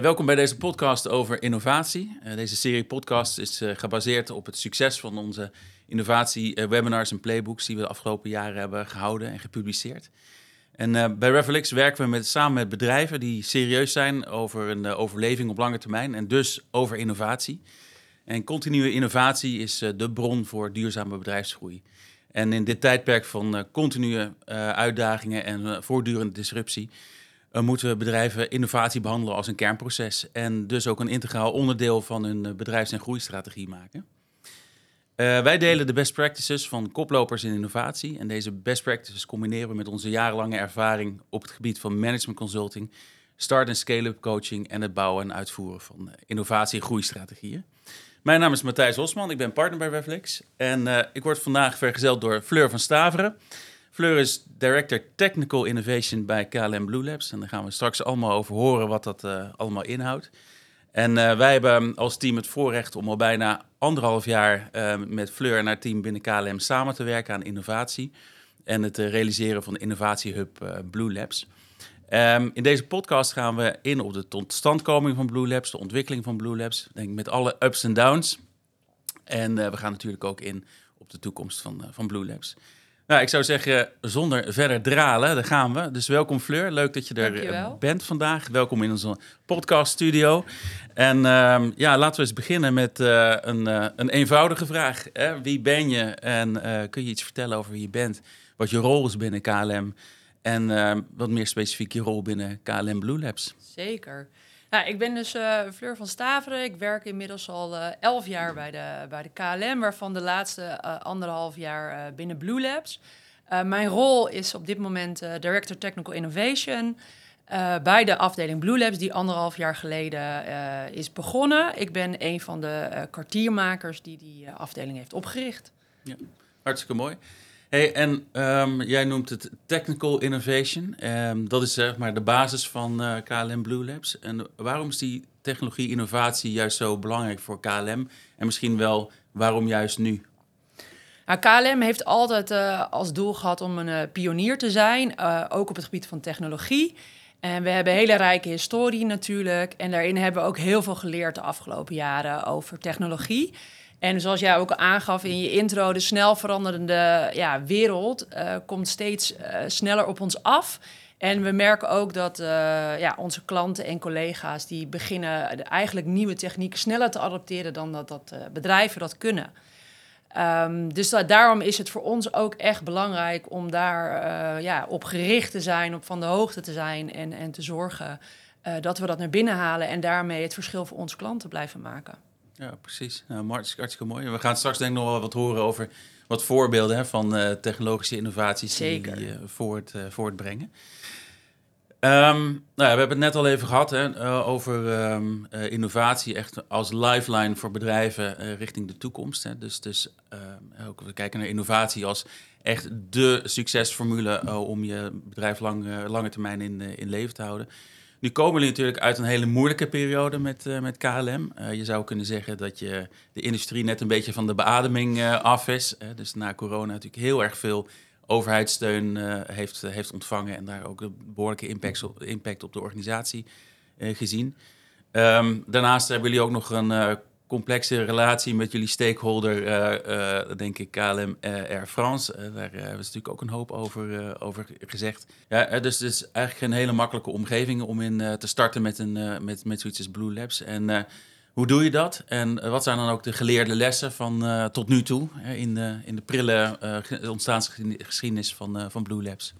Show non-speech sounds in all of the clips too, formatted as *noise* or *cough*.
Welkom bij deze podcast over innovatie. Uh, deze serie podcast is uh, gebaseerd op het succes van onze innovatie-webinars en playbooks die we de afgelopen jaren hebben gehouden en gepubliceerd. En bij Revelix werken we met, samen met bedrijven die serieus zijn over een overleving op lange termijn en dus over innovatie. En continue innovatie is de bron voor duurzame bedrijfsgroei. En in dit tijdperk van continue uitdagingen en voortdurende disruptie moeten we bedrijven innovatie behandelen als een kernproces. En dus ook een integraal onderdeel van hun eh, bedrijfs- en groeistrategie maken. Uh, wij delen de best practices van koplopers in innovatie. En deze best practices combineren we met onze jarenlange ervaring op het gebied van management consulting, start- en scale-up coaching en het bouwen en uitvoeren van eh, innovatie- en groeistrategieën. Mijn naam is Matthijs Hosman, ik ben partner bij Reflex. En ik word vandaag vergezeld door Fleur van Staveren. Fleur is Director Technical Innovation bij KLM Blue Labs. En daar gaan we straks allemaal over horen wat dat uh, allemaal inhoudt. En uh, wij hebben als team het voorrecht om al bijna anderhalf jaar uh, met Fleur en haar team binnen KLM samen te werken aan innovatie. En het realiseren van de innovatiehub Blue Labs. Um, in deze podcast gaan we in op de totstandkoming van Blue Labs, de ontwikkeling van Blue Labs. Denk met alle ups en downs. En we gaan natuurlijk ook in op de toekomst van, van Blue Labs. Nou, ik zou zeggen, zonder verder dralen, daar gaan we. Dus welkom Fleur, leuk dat je er Dankjewel. bent vandaag. Welkom in onze podcaststudio. En uh, ja, laten we eens beginnen met uh, een, uh, een eenvoudige vraag. Hè? Wie ben je en kun je iets vertellen over wie je bent? Wat je rol is binnen KLM en ehm, wat meer specifiek je rol binnen KLM Blue Labs? Zeker. Nou, ik ben dus uh, Fleur van Staveren. Ik werk inmiddels al uh, elf jaar bij de, bij de KLM, waarvan de laatste uh, anderhalf jaar binnen Blue Labs. mijn rol is op dit moment Director Technical Innovation bij de afdeling Blue Labs, die anderhalf jaar geleden is begonnen. Ik ben een van de kwartiermakers die die afdeling heeft opgericht. Ja, hartstikke mooi. Hey, en um, jij noemt het technical innovation. Um, dat is zeg maar de basis van uh, KLM Blue Labs. En waarom is die technologie innovatie juist zo belangrijk voor KLM? En misschien wel waarom juist nu? Nou, KLM heeft altijd uh, als doel gehad om een uh, pionier te zijn, ook op het gebied van technologie. En we hebben een hele rijke historie natuurlijk. En daarin hebben we ook heel veel geleerd de afgelopen jaren over technologie. En zoals jij ook aangaf in je intro, de snel veranderende ja, wereld uh, komt steeds uh, sneller op ons af. En we merken ook dat uh, ja, onze klanten en collega's die beginnen eigenlijk nieuwe technieken sneller te adopteren dan dat, dat bedrijven dat kunnen. Um, dus daarom is het voor ons ook echt belangrijk om daar ja, op gericht te zijn, op van de hoogte te zijn en, en te zorgen dat we dat naar binnen halen en daarmee het verschil voor onze klanten blijven maken. Ja, precies. Nou, hartstikke mooi. We gaan straks denk ik nog wel wat horen over wat voorbeelden hè, van uh, technologische innovaties Zeker. die uh, voort, uh, voortbrengen. Um, nou ja, we hebben het net al even gehad hè, over um, innovatie echt als lifeline voor bedrijven richting de toekomst. Hè. Dus, dus ook, we kijken naar innovatie als echt de succesformule om je bedrijf lang, lange termijn in, in leven te houden. Nu komen we natuurlijk uit een hele moeilijke periode met, uh, met KLM. Uh, je zou kunnen zeggen dat je de industrie net een beetje van de beademing uh, af is. dus na corona natuurlijk heel erg veel overheidssteun heeft, heeft ontvangen... en daar ook een behoorlijke impact op, impact op de organisatie gezien. Um, daarnaast hebben jullie ook nog een complexe relatie met jullie stakeholder, uh, uh, denk ik, KLM uh, Air France. daar hebben we natuurlijk ook een hoop over, over gezegd. Ja, dus het is eigenlijk geen hele makkelijke omgeving om in te starten met, een, met, met zoiets als Blue Labs. En hoe doe je dat? En wat zijn dan ook de geleerde lessen van tot nu toe in, de, in de prille ontstaansgeschiedenis van, van Blue Labs?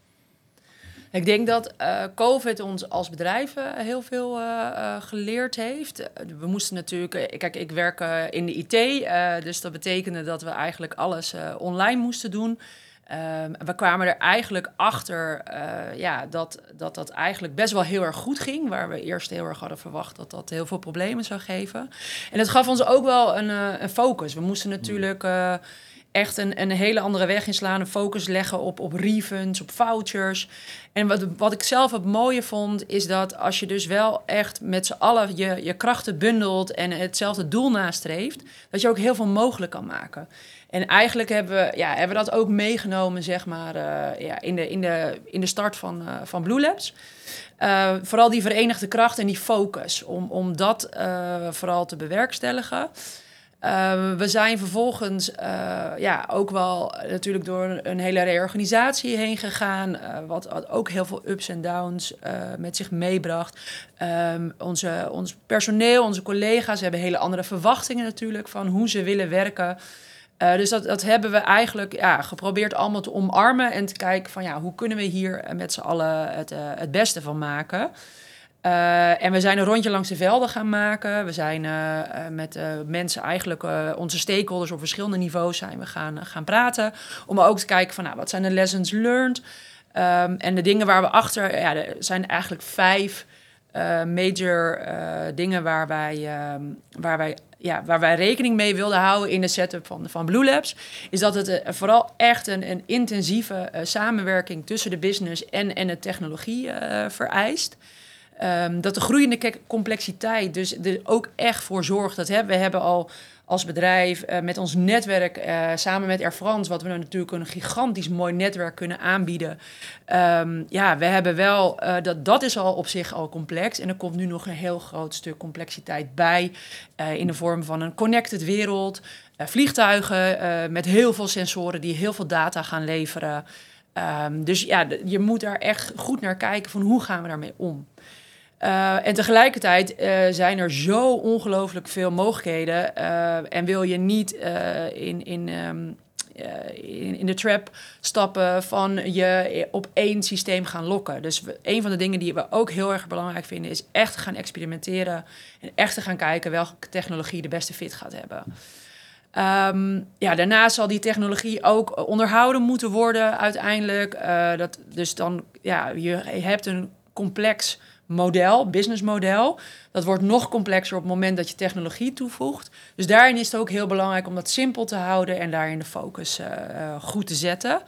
Ik denk dat uh, COVID ons als bedrijven heel veel uh, uh, geleerd heeft. We moesten natuurlijk, kijk, ik werk in de IT, dus dat betekende dat we eigenlijk alles online moesten doen. Ehm, we kwamen er eigenlijk achter ja, dat, dat dat eigenlijk best wel heel erg goed ging. Waar we eerst heel erg hadden verwacht dat dat heel veel problemen zou geven. En het gaf ons ook wel een, een focus. We moesten natuurlijk echt een, een hele andere weg inslaan. Een focus leggen op, op refunds, op vouchers. En wat, wat ik zelf het mooie vond, is dat als je dus wel echt met z'n allen je, je krachten bundelt en hetzelfde doel nastreeft, dat je ook heel veel mogelijk kan maken. En eigenlijk hebben we, ja, hebben we dat ook meegenomen, zeg maar, uh, ja, in, de, in, de, in de start van, uh, van Blue Labs. Uh, vooral die verenigde kracht en die focus, om, om dat vooral te bewerkstelligen. Uh, we zijn vervolgens uh, ja, ook wel natuurlijk door een hele reorganisatie heen gegaan. Uh, wat, ook heel veel ups en downs met zich meebracht. Um, onze, ons personeel, onze collega's hebben hele andere verwachtingen natuurlijk van hoe ze willen werken. dus dat, dat hebben we eigenlijk ja, geprobeerd allemaal te omarmen en te kijken van ja, hoe kunnen we hier met z'n allen het, het beste van maken. Uh, en we zijn een rondje langs de velden gaan maken. We zijn uh, met uh, mensen eigenlijk, onze stakeholders op verschillende niveaus zijn we gaan, gaan praten. Om ook te kijken van, nou, wat zijn de lessons learned? Um, en de dingen waar we achter, ja, er zijn eigenlijk vijf major dingen waar wij, um, waar, wij, ja, waar wij rekening mee wilden houden in de setup van, van Blue Labs. Is dat het vooral echt een, een intensieve samenwerking tussen de business en, en de technologie vereist. Um, dat de groeiende complexiteit dus er ook echt voor zorgt. Dat hè, we hebben al als bedrijf uh, met ons netwerk, uh, samen met Air France, wat we natuurlijk een gigantisch mooi netwerk kunnen aanbieden. Um, ja, we hebben wel, uh, dat, dat is al op zich al complex. En er komt nu nog een heel groot stuk complexiteit bij. in de vorm van een connected wereld. vliegtuigen met heel veel sensoren die heel veel data gaan leveren. Um, dus ja, je moet daar echt goed naar kijken van hoe gaan we daarmee om. Uh, en tegelijkertijd uh, zijn er zo ongelooflijk veel mogelijkheden. Uh, en wil je niet in, in, um, in, in, de trap stappen van je op één systeem gaan lokken. Dus een van de dingen die we ook heel erg belangrijk vinden, is echt gaan experimenteren. En echt te gaan kijken welke technologie de beste fit gaat hebben. Um, ja, daarnaast zal die technologie ook onderhouden moeten worden uiteindelijk. dat, dus dan, ja, je hebt een complex model, businessmodel. Dat wordt nog complexer op het moment dat je technologie toevoegt. Dus daarin is het ook heel belangrijk om dat simpel te houden en daarin de focus uh, goed te zetten.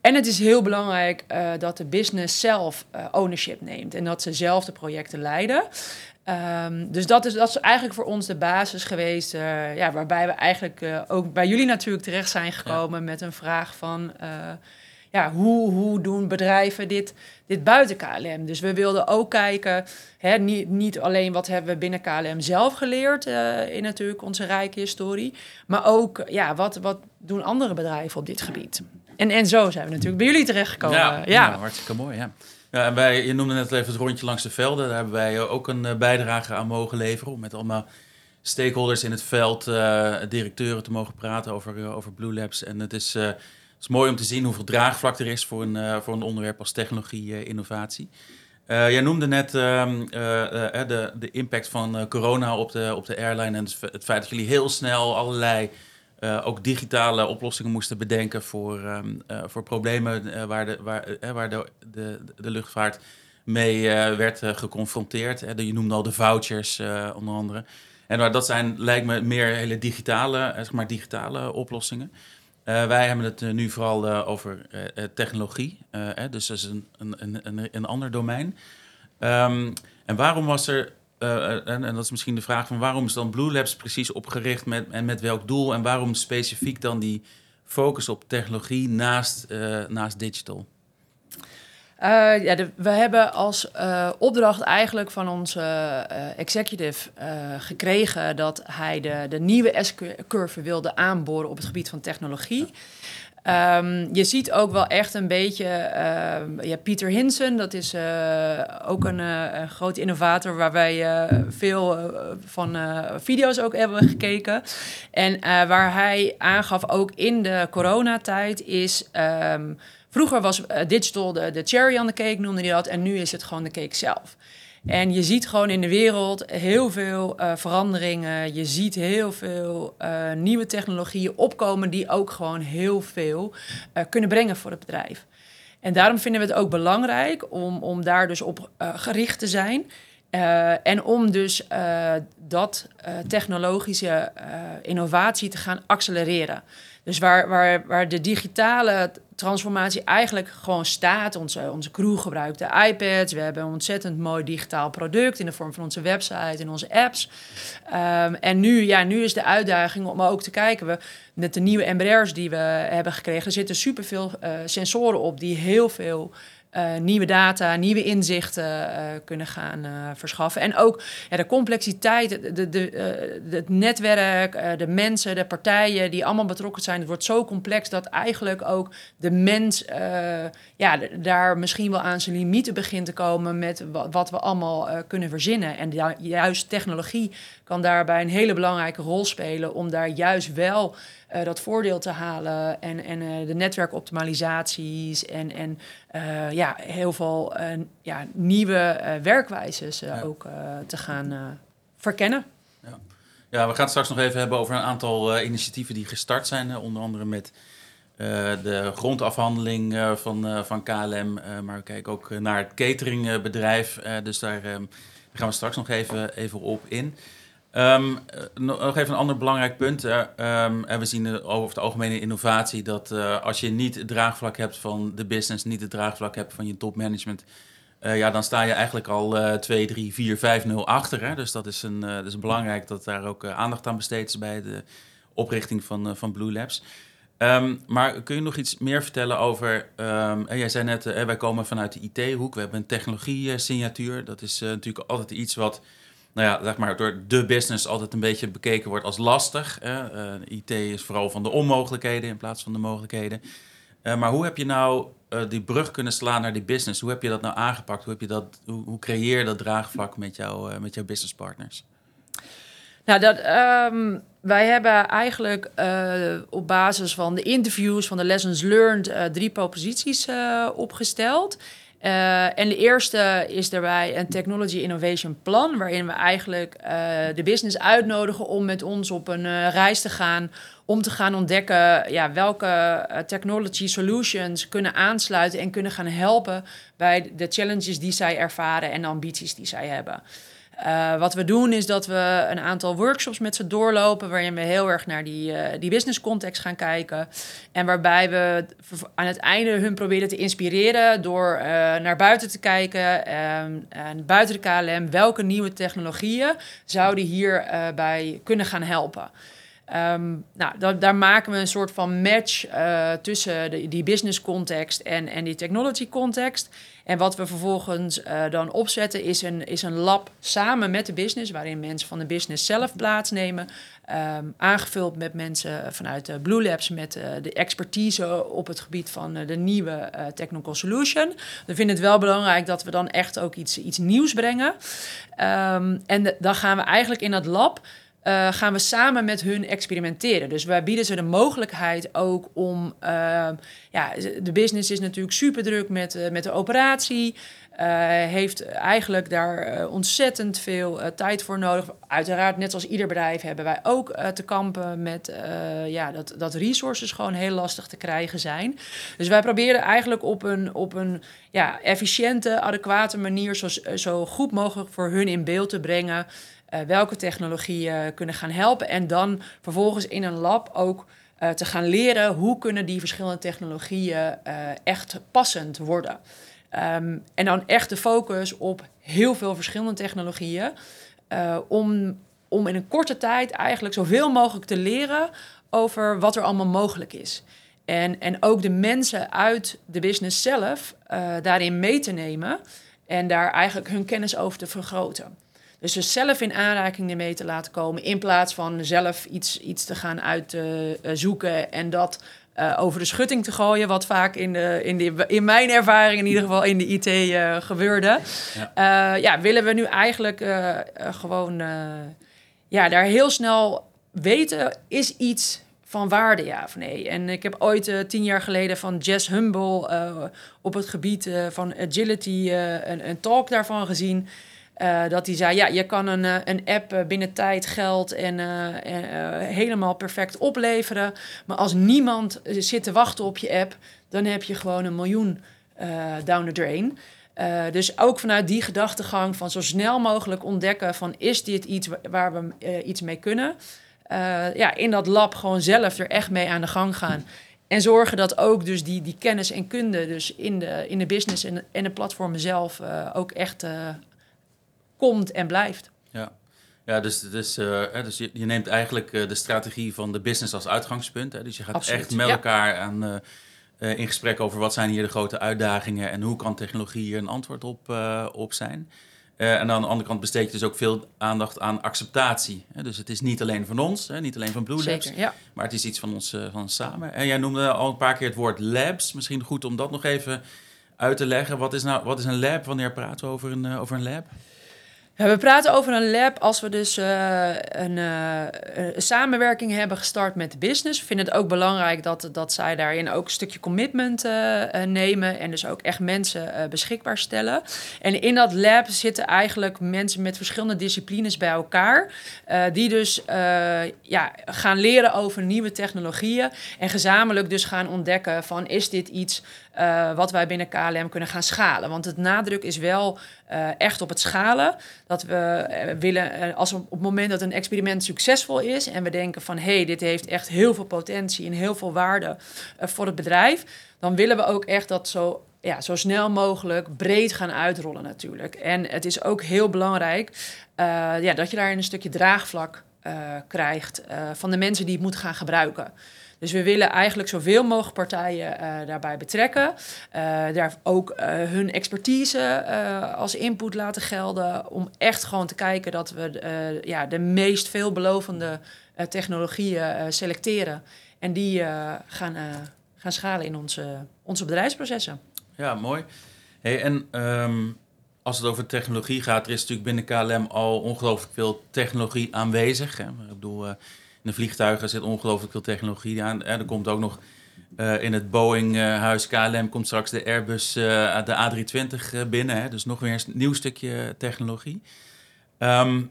En het is heel belangrijk uh, dat de business zelf ownership neemt en dat ze zelf de projecten leiden. Um, dus dat is, dat is eigenlijk voor ons de basis geweest, ja, waarbij we eigenlijk ook bij jullie natuurlijk terecht zijn gekomen ja. met een vraag van ja, hoe, hoe doen bedrijven dit, dit buiten KLM? Dus we wilden ook kijken, hè, niet, niet alleen wat hebben we binnen KLM zelf geleerd uh, in natuurlijk onze rijke historie, maar ook ja, wat, wat doen andere bedrijven op dit gebied? En, en zo zijn we natuurlijk bij jullie terechtgekomen. Ja, ja. ja hartstikke mooi. Ja. Ja, en wij, je noemde net even het rondje langs de velden. Daar hebben wij ook een uh, bijdrage aan mogen leveren. Om met allemaal stakeholders in het veld, uh, directeuren te mogen praten over, uh, over Blue Labs. En het is is mooi om te zien hoeveel draagvlak er is voor een, uh, voor een onderwerp als technologie-innovatie. Uh, uh, jij noemde net ehm, de, de impact van corona op de, op de airline en het feit dat jullie heel snel allerlei ook digitale oplossingen moesten bedenken voor, um, voor problemen waar, de, waar, waar de, de, de luchtvaart mee werd geconfronteerd. je noemde al de vouchers onder andere. En dat zijn, lijkt me, meer hele digitale, zeg maar, digitale oplossingen. Uh, wij hebben het uh, nu vooral uh, over technologie. dus dat is een, een, een, een ander domein. Um, en waarom was er, en, en, dat is misschien de vraag van waarom is dan Blue Labs precies opgericht met, en met welk doel? En waarom specifiek dan die focus op technologie naast, naast digital? Uh, ja, de, we hebben als uh, opdracht eigenlijk van onze uh, executive gekregen dat hij de, de nieuwe S-curve wilde aanboren op het gebied van technologie. Um, je ziet ook wel echt een beetje, ja, Pieter Hinsen, dat is ook een, een groot innovator waar wij veel van video's ook hebben gekeken. En waar hij aangaf, ook in de coronatijd, is um, Vroeger was uh, digital de, de cherry on the cake, noemde hij dat. En nu is het gewoon de cake zelf. En je ziet gewoon in de wereld heel veel uh, veranderingen. Je ziet heel veel uh, nieuwe technologieën opkomen die ook gewoon heel veel kunnen brengen voor het bedrijf. En daarom vinden we het ook belangrijk om, om daar dus op gericht te zijn. en om dus dat technologische innovatie te gaan accelereren. Dus waar, waar, waar de digitale transformatie eigenlijk gewoon staat. Onze, onze crew gebruikt de iPads. We hebben een ontzettend mooi digitaal product in de vorm van onze website en onze apps. Ehm, en nu, ja, nu is de uitdaging om ook te kijken. We, met de nieuwe MBR's die we hebben gekregen, er zitten superveel uh, sensoren op die heel veel uh, nieuwe data, nieuwe inzichten uh, kunnen gaan uh, verschaffen. En ook ja, de complexiteit, de, de, het netwerk, de mensen, de partijen die allemaal betrokken zijn. Het wordt zo complex dat eigenlijk ook de mens ja, daar misschien wel aan zijn limieten begint te komen met wat we allemaal kunnen verzinnen. En juist technologie kan daarbij een hele belangrijke rol spelen om daar juist wel uh, dat voordeel te halen. En, en uh, de netwerkoptimalisaties en, en uh, ja, heel veel ja, nieuwe werkwijzes ja. ook te gaan verkennen. Ja. ja, we gaan het straks nog even hebben over een aantal initiatieven die gestart zijn. onder andere met de grondafhandeling van, van KLM. maar we kijken ook naar het cateringbedrijf. dus daar, daar gaan we straks nog even, even op in. Um, nog even een ander belangrijk punt. Um, en we zien over het algemene innovatie dat uh, als je niet het draagvlak hebt van de business, niet het draagvlak hebt van je topmanagement, uh, ja, dan sta je eigenlijk al 2, 3, 4, 5, 0 achter. Hè? Dus dat is, een, dat is belangrijk dat daar ook aandacht aan besteed is bij de oprichting van, van Blue Labs. Um, maar kun je nog iets meer vertellen over. jij zei net, wij komen vanuit de IT-hoek, we hebben een technologie-signatuur. Dat is natuurlijk altijd iets wat nou ja, zeg maar, door de business altijd een beetje bekeken wordt als lastig. Uh, IT is vooral van de onmogelijkheden in plaats van de mogelijkheden. Uh, maar hoe heb je nou uh, die brug kunnen slaan naar die business? Hoe heb je dat nou aangepakt? Hoe, heb je dat, hoe, creëer je dat draagvlak met, jou, met jouw businesspartners? Nou, dat, um, wij hebben eigenlijk op basis van de interviews, van de lessons learned, drie proposities opgesteld. Uh, en de eerste is daarbij een Technology Innovation Plan, waarin we eigenlijk uh, de business uitnodigen om met ons op een uh, reis te gaan, om te gaan ontdekken ja, welke technology solutions kunnen aansluiten en kunnen gaan helpen bij de challenges die zij ervaren en de ambities die zij hebben. Uh, wat we doen is dat we een aantal workshops met ze doorlopen, waarin we heel erg naar die, uh, die business context gaan kijken. En waarbij we aan het einde hun proberen te inspireren door uh, naar buiten te kijken, en buiten de KLM, welke nieuwe technologieën zouden hierbij kunnen gaan helpen. Um, nou, daar maken we een soort van match tussen die business context en, en die technology context. En wat we vervolgens uh, dan opzetten is een, is een lab samen met de business, waarin mensen van de business zelf plaatsnemen. Um, aangevuld met mensen vanuit de Blue Labs met de expertise op het gebied van de nieuwe technical solution. We vinden het wel belangrijk dat we dan echt ook iets, iets nieuws brengen. Um, en dan gaan we eigenlijk in dat lab uh, gaan we samen met hun experimenteren. Dus wij bieden ze de mogelijkheid ook om. Uh, ja, de business is natuurlijk super druk met, uh, met de operatie. heeft eigenlijk daar ontzettend veel tijd voor nodig. Uiteraard, net als ieder bedrijf, hebben wij ook te kampen met ja, dat, dat resources gewoon heel lastig te krijgen zijn. Dus wij proberen eigenlijk op een, op een ja, efficiënte, adequate manier zo, zo goed mogelijk voor hun in beeld te brengen. Uh, welke technologieën kunnen gaan helpen. En dan vervolgens in een lab ook uh, te gaan leren hoe kunnen die verschillende technologieën echt passend worden. Um, en dan echt de focus op heel veel verschillende technologieën. om, om in een korte tijd eigenlijk zoveel mogelijk te leren over wat er allemaal mogelijk is. En, en ook de mensen uit de business zelf daarin mee te nemen en daar eigenlijk hun kennis over te vergroten. Dus ze zelf in aanraking ermee te laten komen, in plaats van zelf iets, iets te gaan uitzoeken uh, en dat uh, over de schutting te gooien, wat vaak in, de, in, de, in mijn ervaring in ieder geval in de IT uh, gebeurde. Ja. ja. willen we nu eigenlijk gewoon ja, daar heel snel weten, is iets van waarde, ja of nee. En ik heb ooit tien jaar geleden van Jess Humble op het gebied van agility een, een talk daarvan gezien. Uh, dat hij zei, ja, je kan een, uh, een app uh, binnen tijd, geld en helemaal perfect opleveren. Maar als niemand zit te wachten op je app, dan heb je gewoon een miljoen down the drain. dus ook vanuit die gedachtegang van zo snel mogelijk ontdekken van is dit iets waar we iets mee kunnen. ja, in dat lab gewoon zelf er echt mee aan de gang gaan. En zorgen dat ook dus die, die kennis en kunde dus in de, in de business en, en de platformen zelf ook echt komt en blijft. Ja. Ja, dus, dus, uh, dus je, je, neemt eigenlijk uh, de strategie van de business als uitgangspunt. Hè? Dus je gaat Absoluut, echt met ja. elkaar aan, uh, in gesprek over wat zijn hier de grote uitdagingen en hoe kan technologie hier een antwoord op, op zijn. en aan de andere kant besteed je dus ook veel aandacht aan acceptatie. Hè? Dus het is niet alleen van ons, hè? niet alleen van Blue Labs, Zeker, ja. maar het is iets van ons, van ons samen. En jij noemde al een paar keer het woord labs. Misschien goed om dat nog even uit te leggen. Wat is, nou, wat is een lab? Wanneer praten we over een, over een lab? Ja, we praten over een lab als we dus een, uh, een, samenwerking hebben gestart met de business. We vinden het ook belangrijk dat, dat zij daarin ook een stukje commitment uh, nemen en dus ook echt mensen beschikbaar stellen. En in dat lab zitten eigenlijk mensen met verschillende disciplines bij elkaar, die dus ja, gaan leren over nieuwe technologieën en gezamenlijk dus gaan ontdekken van is dit iets uh, wat wij binnen KLM kunnen gaan schalen. Want het nadruk is wel uh, echt op het schalen. Dat we uh, willen, als op het moment dat een experiment succesvol is en we denken van hé, hey, dit heeft echt heel veel potentie en heel veel waarde voor het bedrijf, dan willen we ook echt dat zo ja, zo snel mogelijk breed gaan uitrollen natuurlijk. En het is ook heel belangrijk ja, dat je daar een stukje draagvlak krijgt van de mensen die het moeten gaan gebruiken. Dus we willen eigenlijk zoveel mogelijk partijen uh, daarbij betrekken. Uh, daar ook uh, hun expertise als input laten gelden. Om echt gewoon te kijken dat we ja, de meest veelbelovende technologieën selecteren. En die gaan, gaan schalen in onze, onze bedrijfsprocessen. Ja, mooi. Hey, en um, als het over technologie gaat, er is natuurlijk binnen KLM al ongelooflijk veel technologie aanwezig. Hè? Ik bedoel de vliegtuigen zit ongelooflijk veel technologie aan. En er komt ook nog uh, in het Boeing-huis uh, KLM komt straks de Airbus, uh, de A320 binnen. Hè? Dus nog weer een nieuw stukje technologie. Um,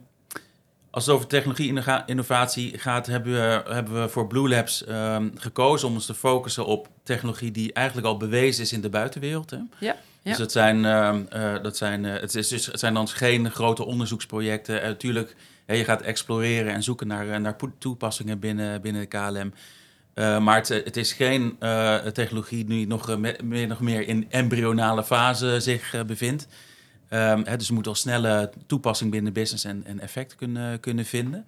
als het over technologie-innovatie gaat, hebben we, hebben we voor Blue Labs um, gekozen om ons te focussen op technologie die eigenlijk al bewezen is in de buitenwereld. Hè? Ja. Ja. Dus het zijn, uh, uh, dat zijn, het, is dus, het zijn dan geen grote onderzoeksprojecten. Natuurlijk, je gaat exploreren en zoeken naar, naar toepassingen binnen, binnen de KLM. maar het, het, is geen technologie die nog, meer, nog meer in embryonale fase zich bevindt. Um, hè, dus moet al snelle toepassing binnen business en, en effect kunnen, kunnen vinden.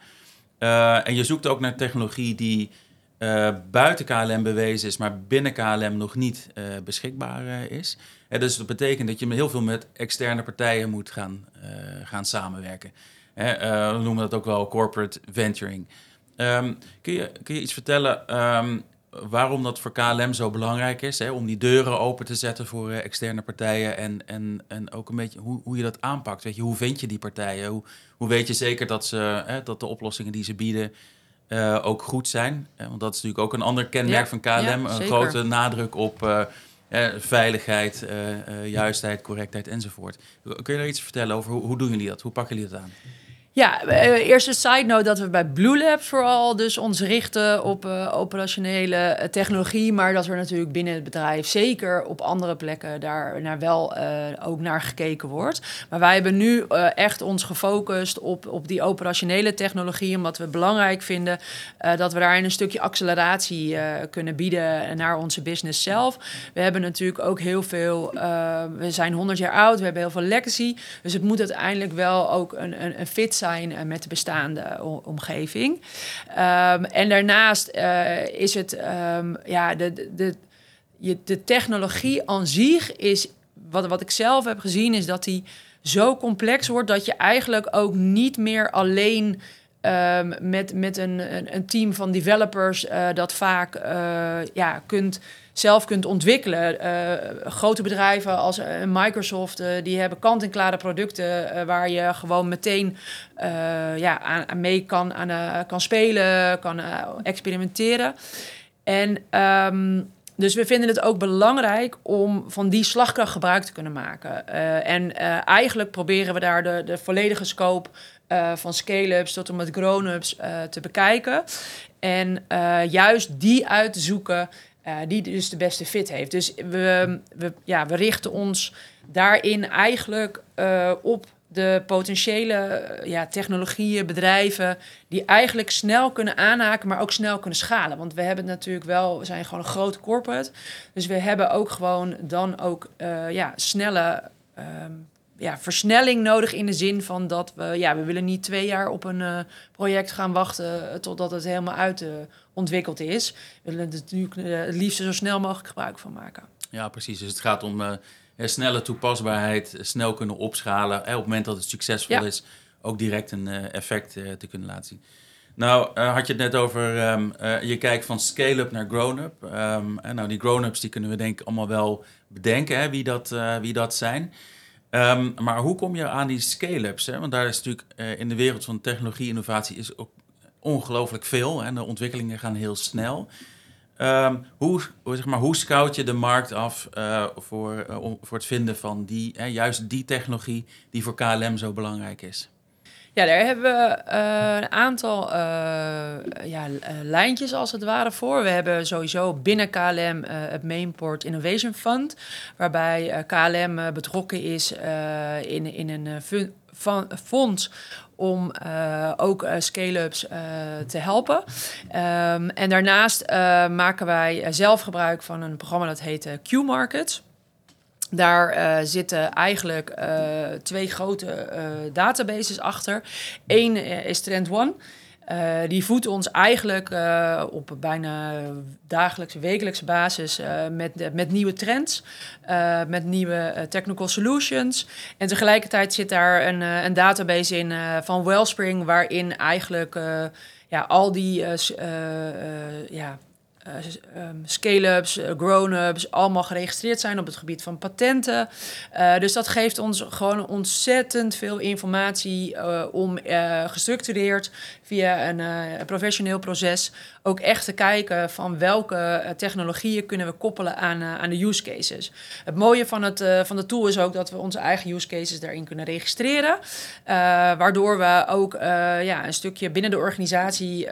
en je zoekt ook naar technologie die buiten KLM bewezen is, maar binnen KLM nog niet beschikbaar is. dus dat betekent dat je heel veel met externe partijen moet gaan, gaan samenwerken. We noemen dat ook wel corporate venturing. Um, kun, je, kun je iets vertellen um, waarom dat voor KLM zo belangrijk is? Hè, om die deuren open te zetten voor externe partijen en, en, en ook een beetje hoe, hoe je dat aanpakt. Weet je, hoe vind je die partijen? Hoe, hoe weet je zeker dat, ze, dat de oplossingen die ze bieden uh, ook goed zijn. Want dat is natuurlijk ook een ander kenmerk Ja, van KLM. ja, een zeker. grote nadruk op uh, veiligheid, juistheid, correctheid enzovoort. Kun je daar iets vertellen over hoe, hoe doen jullie dat? Hoe pakken jullie dat aan? Ja, uh, eerst een side note dat we bij Blue Labs vooral dus ons richten op uh, operationele uh, technologie, maar dat er natuurlijk binnen het bedrijf zeker op andere plekken daar naar wel ook naar gekeken wordt. Maar wij hebben nu echt ons gefocust op, op die operationele technologie, omdat we belangrijk vinden dat we daarin een stukje acceleratie kunnen bieden naar onze business zelf. We hebben natuurlijk ook heel veel, we zijn 100 jaar oud, we hebben heel veel legacy, dus het moet uiteindelijk wel ook een, een, een fit zijn zijn met de bestaande omgeving. Um, en daarnaast uh, is het, um, ja, de, de, de, de technologie aan zich is, wat, wat ik zelf heb gezien, is dat die zo complex wordt dat je eigenlijk ook niet meer alleen um, met, met een, een, team van developers uh, dat vaak ja, kunt zelf kunt ontwikkelen. Uh, grote bedrijven als uh, Microsoft, uh, die hebben kant-en-klare producten waar je gewoon meteen ja, aan, mee kan, aan, kan spelen, kan experimenteren. En um, dus we vinden het ook belangrijk om van die slagkracht gebruik te kunnen maken. en eigenlijk proberen we daar de, de volledige scope van scale-ups tot en met grown-ups te bekijken. En juist die uit te zoeken uh, die dus de beste fit heeft. Dus we, we, ja, we richten ons daarin eigenlijk uh, op de potentiële ja, technologieën, bedrijven, die eigenlijk snel kunnen aanhaken, maar ook snel kunnen schalen. Want we hebben natuurlijk wel, we zijn gewoon een grote corporate. Dus we hebben ook gewoon dan ook ja, snelle ehm, ja, versnelling nodig in de zin van dat we, ja, we willen niet twee jaar op een uh, project gaan wachten uh, totdat het helemaal uit uh, ontwikkeld is. We willen er natuurlijk het liefst zo snel mogelijk gebruik van maken. Ja, precies. Dus het gaat om snelle toepasbaarheid, snel kunnen opschalen. op het moment dat het succesvol is, ook direct een effect te kunnen laten zien. Nou, had je het net over, um, je kijkt van scale-up naar grown-up. Um, nou, die grown-ups die kunnen we denk ik allemaal wel bedenken, hè, wie, dat, wie dat zijn. Um, maar hoe kom je aan die scale-ups? Want daar is natuurlijk uh, in de wereld van technologie-innovatie is ook ongelooflijk veel en de ontwikkelingen gaan heel snel. Um, hoe, zeg maar, hoe scout je de markt af uh, voor, uh, voor het vinden van die, juist die technologie die voor KLM zo belangrijk is? Ja, daar hebben we uh, een aantal uh, ja, lijntjes als het ware voor. We hebben sowieso binnen KLM het Mainport Innovation Fund, waarbij KLM betrokken is in, in een fonds om ook scale-ups te helpen. Um, en daarnaast maken wij zelf gebruik van een programma dat heet Q-Markets. Daar uh, zitten eigenlijk uh, twee grote uh, databases achter. Eén is Trend One. die voedt ons eigenlijk op bijna dagelijkse, wekelijkse basis met, met nieuwe trends, met nieuwe technical solutions. En tegelijkertijd zit daar een, een database in van Wellspring, waarin eigenlijk ja, al die ja, um, scale-ups, uh, grown-ups, allemaal geregistreerd zijn op het gebied van patenten. Uh, dus dat geeft ons gewoon ontzettend veel informatie om gestructureerd via een professioneel proces ook echt te kijken van welke technologieën kunnen we koppelen aan, aan de use cases. Het mooie van, het, van de tool is ook dat we onze eigen use cases daarin kunnen registreren. waardoor we ook ja, een stukje binnen de organisatie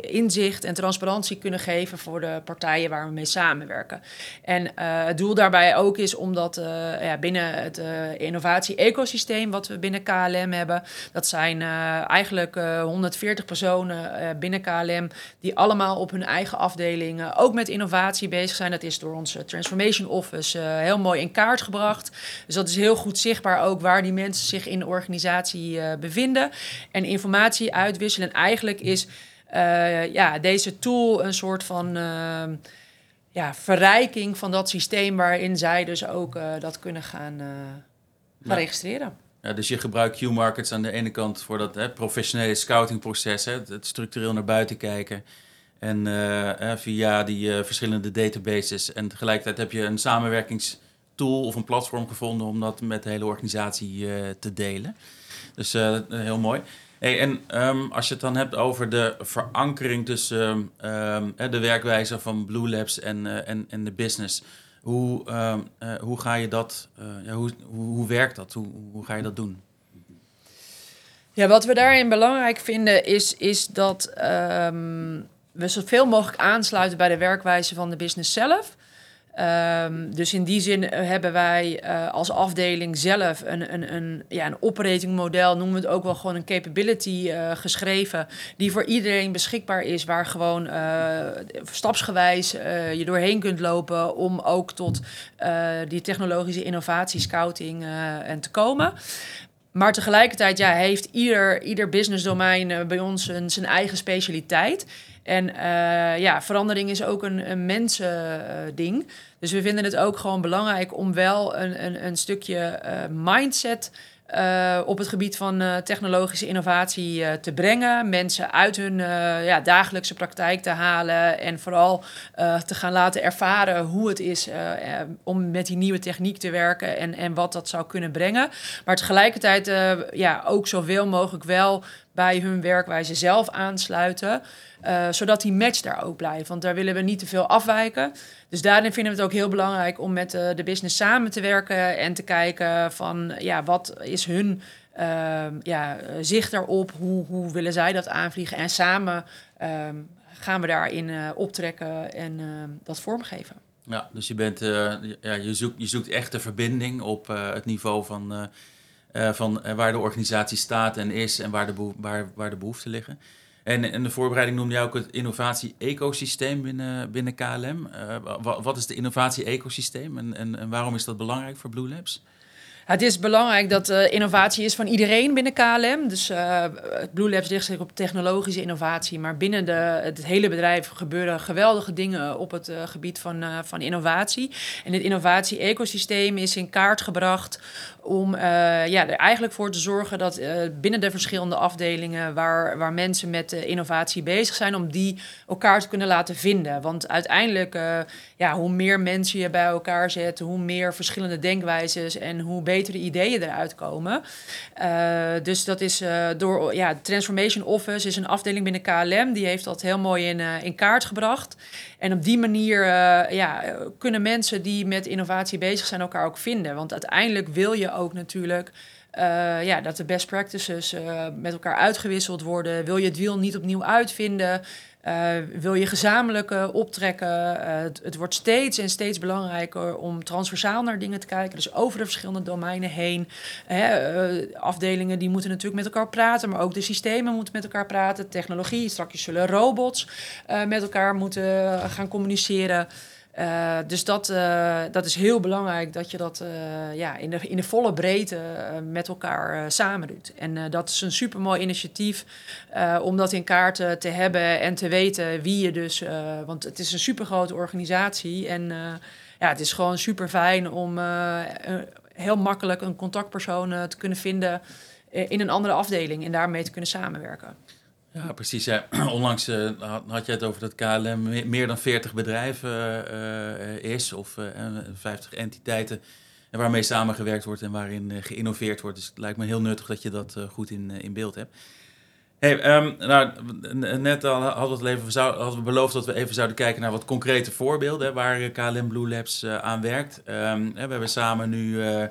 inzicht en transparantie kunnen geven voor de partijen waar we mee samenwerken. En het doel daarbij ook is omdat ja, binnen het innovatie-ecosysteem wat we binnen KLM hebben, dat zijn eigenlijk 140 personen binnen KLM die allemaal op hun eigen afdelingen ook met innovatie bezig zijn. Dat is door onze Transformation Office heel mooi in kaart gebracht. Dus dat is heel goed zichtbaar ook waar die mensen zich in de organisatie bevinden. En informatie uitwisselen. En eigenlijk is ja, deze tool een soort van uh, ja, verrijking van dat systeem waarin zij dus ook uh, dat kunnen gaan, gaan ja. registreren. Ja, dus je gebruikt Q-markets aan de ene kant voor dat hè, professionele scoutingproces, hè, het structureel naar buiten kijken. En via die verschillende databases. En tegelijkertijd heb je een samenwerkingstool of een platform gevonden om dat met de hele organisatie te delen. Dus heel mooi. Hey, en um, als je het dan hebt over de verankering tussen um, de werkwijze van Blue Labs en, en, en de business. Hoe, hoe ga je dat, ja, hoe, hoe, hoe, werkt dat? Hoe, hoe ga je dat doen? Ja, wat we daarin belangrijk vinden is, is dat we zoveel mogelijk aansluiten bij de werkwijze van de business zelf. Um, dus in die zin eh, hebben wij uh, als afdeling zelf een, een, een, ja, een operating model, noemen we het ook wel gewoon een capability uh, geschreven, die voor iedereen beschikbaar is, waar gewoon stapsgewijs je doorheen kunt lopen om ook tot die technologische innovatie, scouting en te komen. Maar tegelijkertijd ja, heeft ieder, ieder businessdomein bij ons een, zijn eigen specialiteit. En uh, ja, verandering is ook een, een mensending. Dus we vinden het ook gewoon belangrijk om wel een, een, een stukje uh, mindset uh, op het gebied van technologische innovatie te brengen. Mensen uit hun ja, dagelijkse praktijk te halen. En vooral te gaan laten ervaren hoe het is om met die nieuwe techniek te werken. En, en wat dat zou kunnen brengen. Maar tegelijkertijd ja, ook zoveel mogelijk wel bij hun werkwijze zelf aansluiten. Uh, zodat die match daar ook blijft. Want daar willen we niet te veel afwijken. Dus daarin vinden we het ook heel belangrijk om met uh, de business samen te werken en te kijken van ja, wat is hun uh, ja, zicht daarop? Hoe, hoe willen zij dat aanvliegen? En samen ehm, gaan we daarin optrekken en ehm, dat vormgeven. Ja, dus je, bent, ja, je, zoekt, je zoekt echt de verbinding op het niveau van van waar de organisatie staat en is en waar de, waar, waar de behoeften liggen. En in de voorbereiding noemde je ook het innovatie-ecosysteem binnen, binnen KLM. wat is de innovatie-ecosysteem en, en, en waarom is dat belangrijk voor Blue Labs? Het is belangrijk dat uh, innovatie is van iedereen binnen KLM. Dus uh, Blue Labs richt zich op technologische innovatie. Maar binnen de, het hele bedrijf gebeuren geweldige dingen op het uh, gebied van, van innovatie. En het innovatie-ecosysteem is in kaart gebracht om ja, er eigenlijk voor te zorgen dat binnen de verschillende afdelingen waar, waar mensen met innovatie bezig zijn, om die elkaar te kunnen laten vinden. Want uiteindelijk, ja, hoe meer mensen je bij elkaar zet, hoe meer verschillende denkwijzes en hoe beter betere ideeën eruit komen. Uh, dus dat is uh, door ja, Transformation Office is een afdeling binnen KLM. Die heeft dat heel mooi in, uh, in kaart gebracht. En op die manier ja, kunnen mensen die met innovatie bezig zijn elkaar ook vinden. Want uiteindelijk wil je ook natuurlijk. Uh, ja, dat de best practices uh, met elkaar uitgewisseld worden. Wil je het wiel niet opnieuw uitvinden? Uh, wil je gezamenlijk optrekken? Het, het, wordt steeds en steeds belangrijker om transversaal naar dingen te kijken. Dus over de verschillende domeinen heen. Hè, afdelingen die moeten natuurlijk met elkaar praten, maar ook de systemen moeten met elkaar praten. Technologie, straks zullen robots met elkaar moeten gaan communiceren. Uh, dus dat, uh, dat is heel belangrijk dat je dat uh, ja, in, de, in de volle breedte met elkaar samen doet. En dat is een supermooi initiatief om dat in kaart te hebben en te weten wie je dus. want het is een supergrote organisatie. En ja, het is gewoon super fijn om heel makkelijk een contactpersoon te kunnen vinden in een andere afdeling en daarmee te kunnen samenwerken. Ja, precies. *clears throat* Onlangs uh, had je het over dat KLM meer dan 40 bedrijven uh, is, of uh, 50 entiteiten, waarmee samengewerkt wordt en waarin geïnnoveerd wordt. Dus het lijkt me heel nuttig dat je dat goed in, in beeld hebt. Hey, um, nou, net al hadden we, even, hadden we beloofd dat we even zouden kijken naar wat concrete voorbeelden waar KLM Blue Labs aan werkt. Um, we hebben samen nu eh,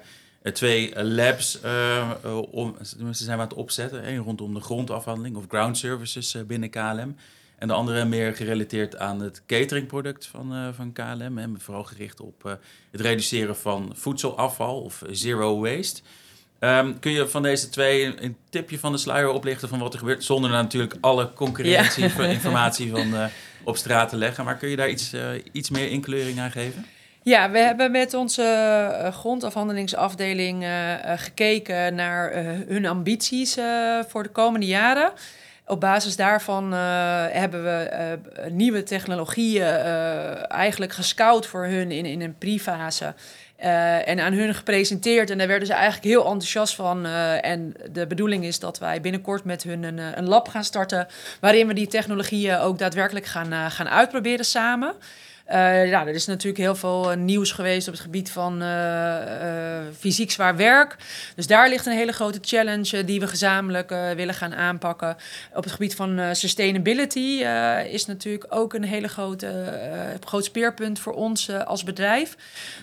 twee eh, labs uh, om, ze zijn we aan het opzetten. Een rondom de grondafhandeling of ground services binnen KLM. En de andere meer gerelateerd aan het cateringproduct van, van KLM. En vooral gericht op het reduceren van voedselafval of zero waste. Um, kun je van deze twee een tipje van de sluier oplichten van wat er gebeurt? Zonder natuurlijk alle concurrentieinformatie ja. van op straat te leggen. Maar kun je daar iets, iets meer inkleuring aan geven? Ja, we hebben met onze uh, grondafhandelingsafdeling uh, gekeken naar hun ambities voor de komende jaren. Op basis daarvan hebben we nieuwe technologieën eigenlijk gescout voor hun in, in een pre-fase. en aan hun gepresenteerd. En daar werden ze eigenlijk heel enthousiast van. en de bedoeling is dat wij binnenkort met hun een, een lab gaan starten. Waarin we die technologieën ook daadwerkelijk gaan, gaan uitproberen samen. Uh, ja, er is natuurlijk heel veel eh, nieuws geweest op het gebied van uh, fysiek zwaar werk. Dus daar ligt een hele grote challenge die we gezamenlijk willen gaan aanpakken. Op het gebied van sustainability is natuurlijk ook een hele grote groot speerpunt voor ons als bedrijf.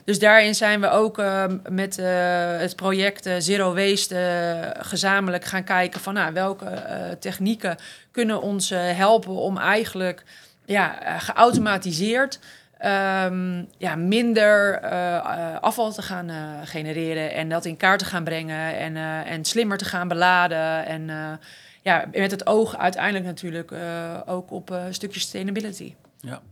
Dus daarin zijn we ook met het project Zero Waste gezamenlijk gaan kijken van nou, welke technieken kunnen ons helpen om eigenlijk ja, geautomatiseerd um, ja, minder uh, afval te gaan genereren en dat in kaart te gaan brengen en, en slimmer te gaan beladen. En ja, met het oog uiteindelijk natuurlijk ook op een stukje sustainability. Ja.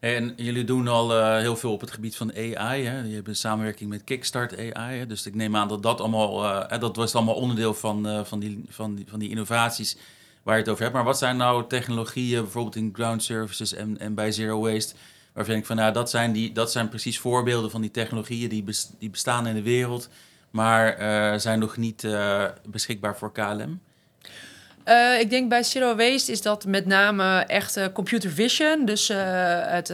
En jullie doen al heel veel op het gebied van AI. Hè? Je hebt een samenwerking met Kickstart AI. Hè? Dus ik neem aan dat dat allemaal, dat was allemaal onderdeel van, van, die, van, die, van die innovaties waar je het over hebt. Maar wat zijn nou technologieën, bijvoorbeeld in ground services en, en bij Zero Waste, waarvan ik van nou, dat zijn, die, dat zijn precies voorbeelden van die technologieën die, die bestaan in de wereld, maar uh, zijn nog niet uh, beschikbaar voor KLM. Uh, ik denk bij Zero Waste is dat met name echt uh, computer vision. Dus uh, het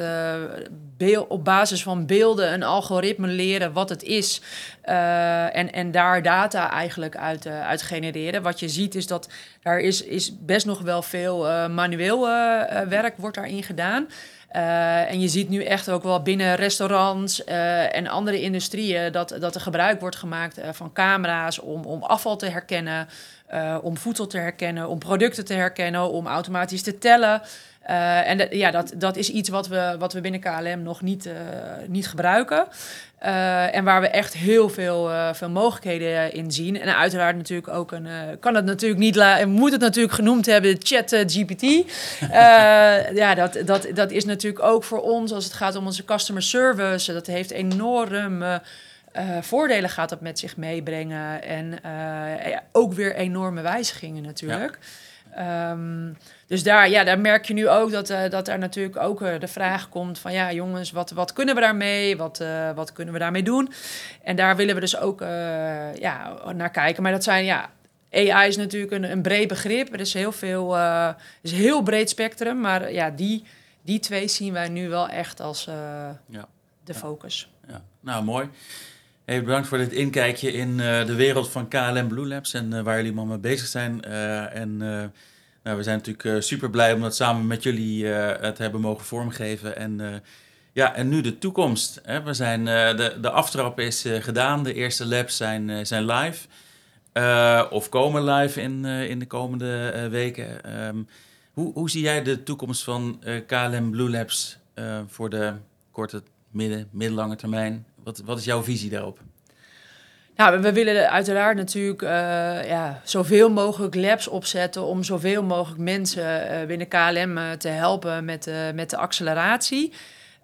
op basis van beelden een algoritme leren wat het is. en, en daar data eigenlijk uit, uit genereren. Wat je ziet is dat daar is, is best nog wel veel manueel werk wordt daarin gedaan. En je ziet nu echt ook wel binnen restaurants en andere industrieën dat, dat er gebruik wordt gemaakt van camera's om, om afval te herkennen, om voedsel te herkennen, om producten te herkennen, om automatisch te tellen. Uh, en ja, dat, dat is iets wat we, wat we binnen KLM nog niet, uh, niet gebruiken. Uh, en waar we echt heel veel, veel mogelijkheden in zien. En uiteraard natuurlijk ook een... kan het natuurlijk niet... moet het natuurlijk genoemd hebben, chat GPT. *laughs* ja, dat, dat, dat is natuurlijk ook voor ons als het gaat om onze customer service. Dat heeft enorm... voordelen gaat dat met zich meebrengen. En ja, ook weer enorme wijzigingen natuurlijk. Ja. Um, dus daar, ja, daar merk je nu ook dat, uh, dat er natuurlijk ook de vraag komt van... ja, jongens, wat, wat kunnen we daarmee? Wat, wat kunnen we daarmee doen? En daar willen we dus ook ja, naar kijken. Maar dat zijn, ja... AI is natuurlijk een, een breed begrip. Er is heel veel... is een heel breed spectrum. Maar ja, die, die twee zien wij nu wel echt als ja. de focus. Ja. Nou, mooi. Hey, bedankt voor dit inkijkje in de wereld van KLM Blue Labs... en waar jullie allemaal mee bezig zijn. en... Nou, we zijn natuurlijk super blij om dat samen met jullie het hebben mogen vormgeven. En, ja, en nu de toekomst. Hè? We zijn, de, de aftrap is gedaan. De eerste labs zijn, zijn live. of komen live in, in de komende weken. Um, hoe, hoe zie jij de toekomst van KLM Blue Labs voor de korte, midden, middellange termijn? Wat, wat is jouw visie daarop? Nou, we willen uiteraard natuurlijk uh, ja, zoveel mogelijk labs opzetten om zoveel mogelijk mensen uh, binnen KLM uh, te helpen met, met de acceleratie.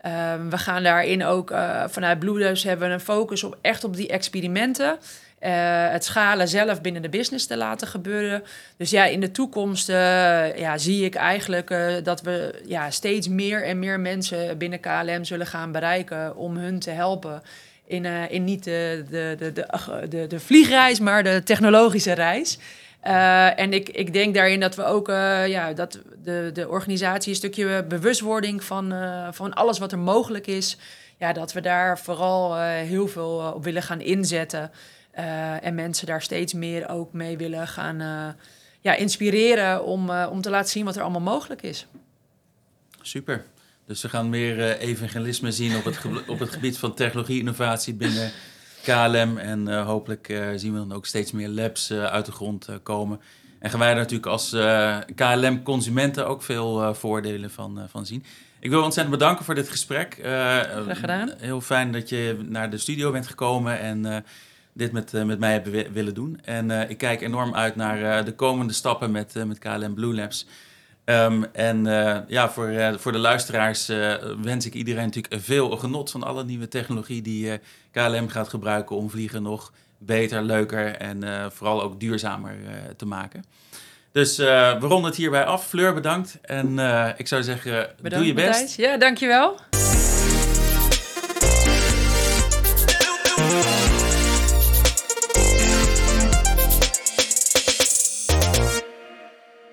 Ehm, we gaan daarin ook vanuit Blue hebben we een focus op echt op die experimenten. Het schalen zelf binnen de business te laten gebeuren. Dus ja, in de toekomst ja, zie ik eigenlijk dat we ja, steeds meer en meer mensen binnen KLM zullen gaan bereiken om hun te helpen in, in niet de, de, de, de, de, vliegreis, maar de technologische reis. En ik, ik denk daarin dat we ook ja, dat de, de organisatie een stukje bewustwording van, van alles wat er mogelijk is. Ja, dat we daar vooral heel veel op willen gaan inzetten. En mensen daar steeds meer ook mee willen gaan ja, inspireren om, om te laten zien wat er allemaal mogelijk is. Super. Dus we gaan meer evangelisme zien op het, op het gebied van technologie-innovatie binnen *laughs* KLM. En hopelijk zien we dan ook steeds meer labs uit de grond komen. En gaan wij er natuurlijk als KLM-consumenten ook veel voordelen van, van zien. Ik wil ontzettend bedanken voor dit gesprek. Graag gedaan. Heel fijn dat je naar de studio bent gekomen en dit met, met mij hebt willen doen. En ik kijk enorm uit naar de komende stappen met, met KLM Blue Labs. Um, en uh, ja, voor, uh, voor de luisteraars uh, wens ik iedereen natuurlijk veel genot van alle nieuwe technologie die KLM gaat gebruiken om vliegen nog beter, leuker en vooral ook duurzamer te maken. Dus we ronden het hierbij af. Fleur, bedankt. En ik zou zeggen, bedankt, doe je best. Ja, dankjewel.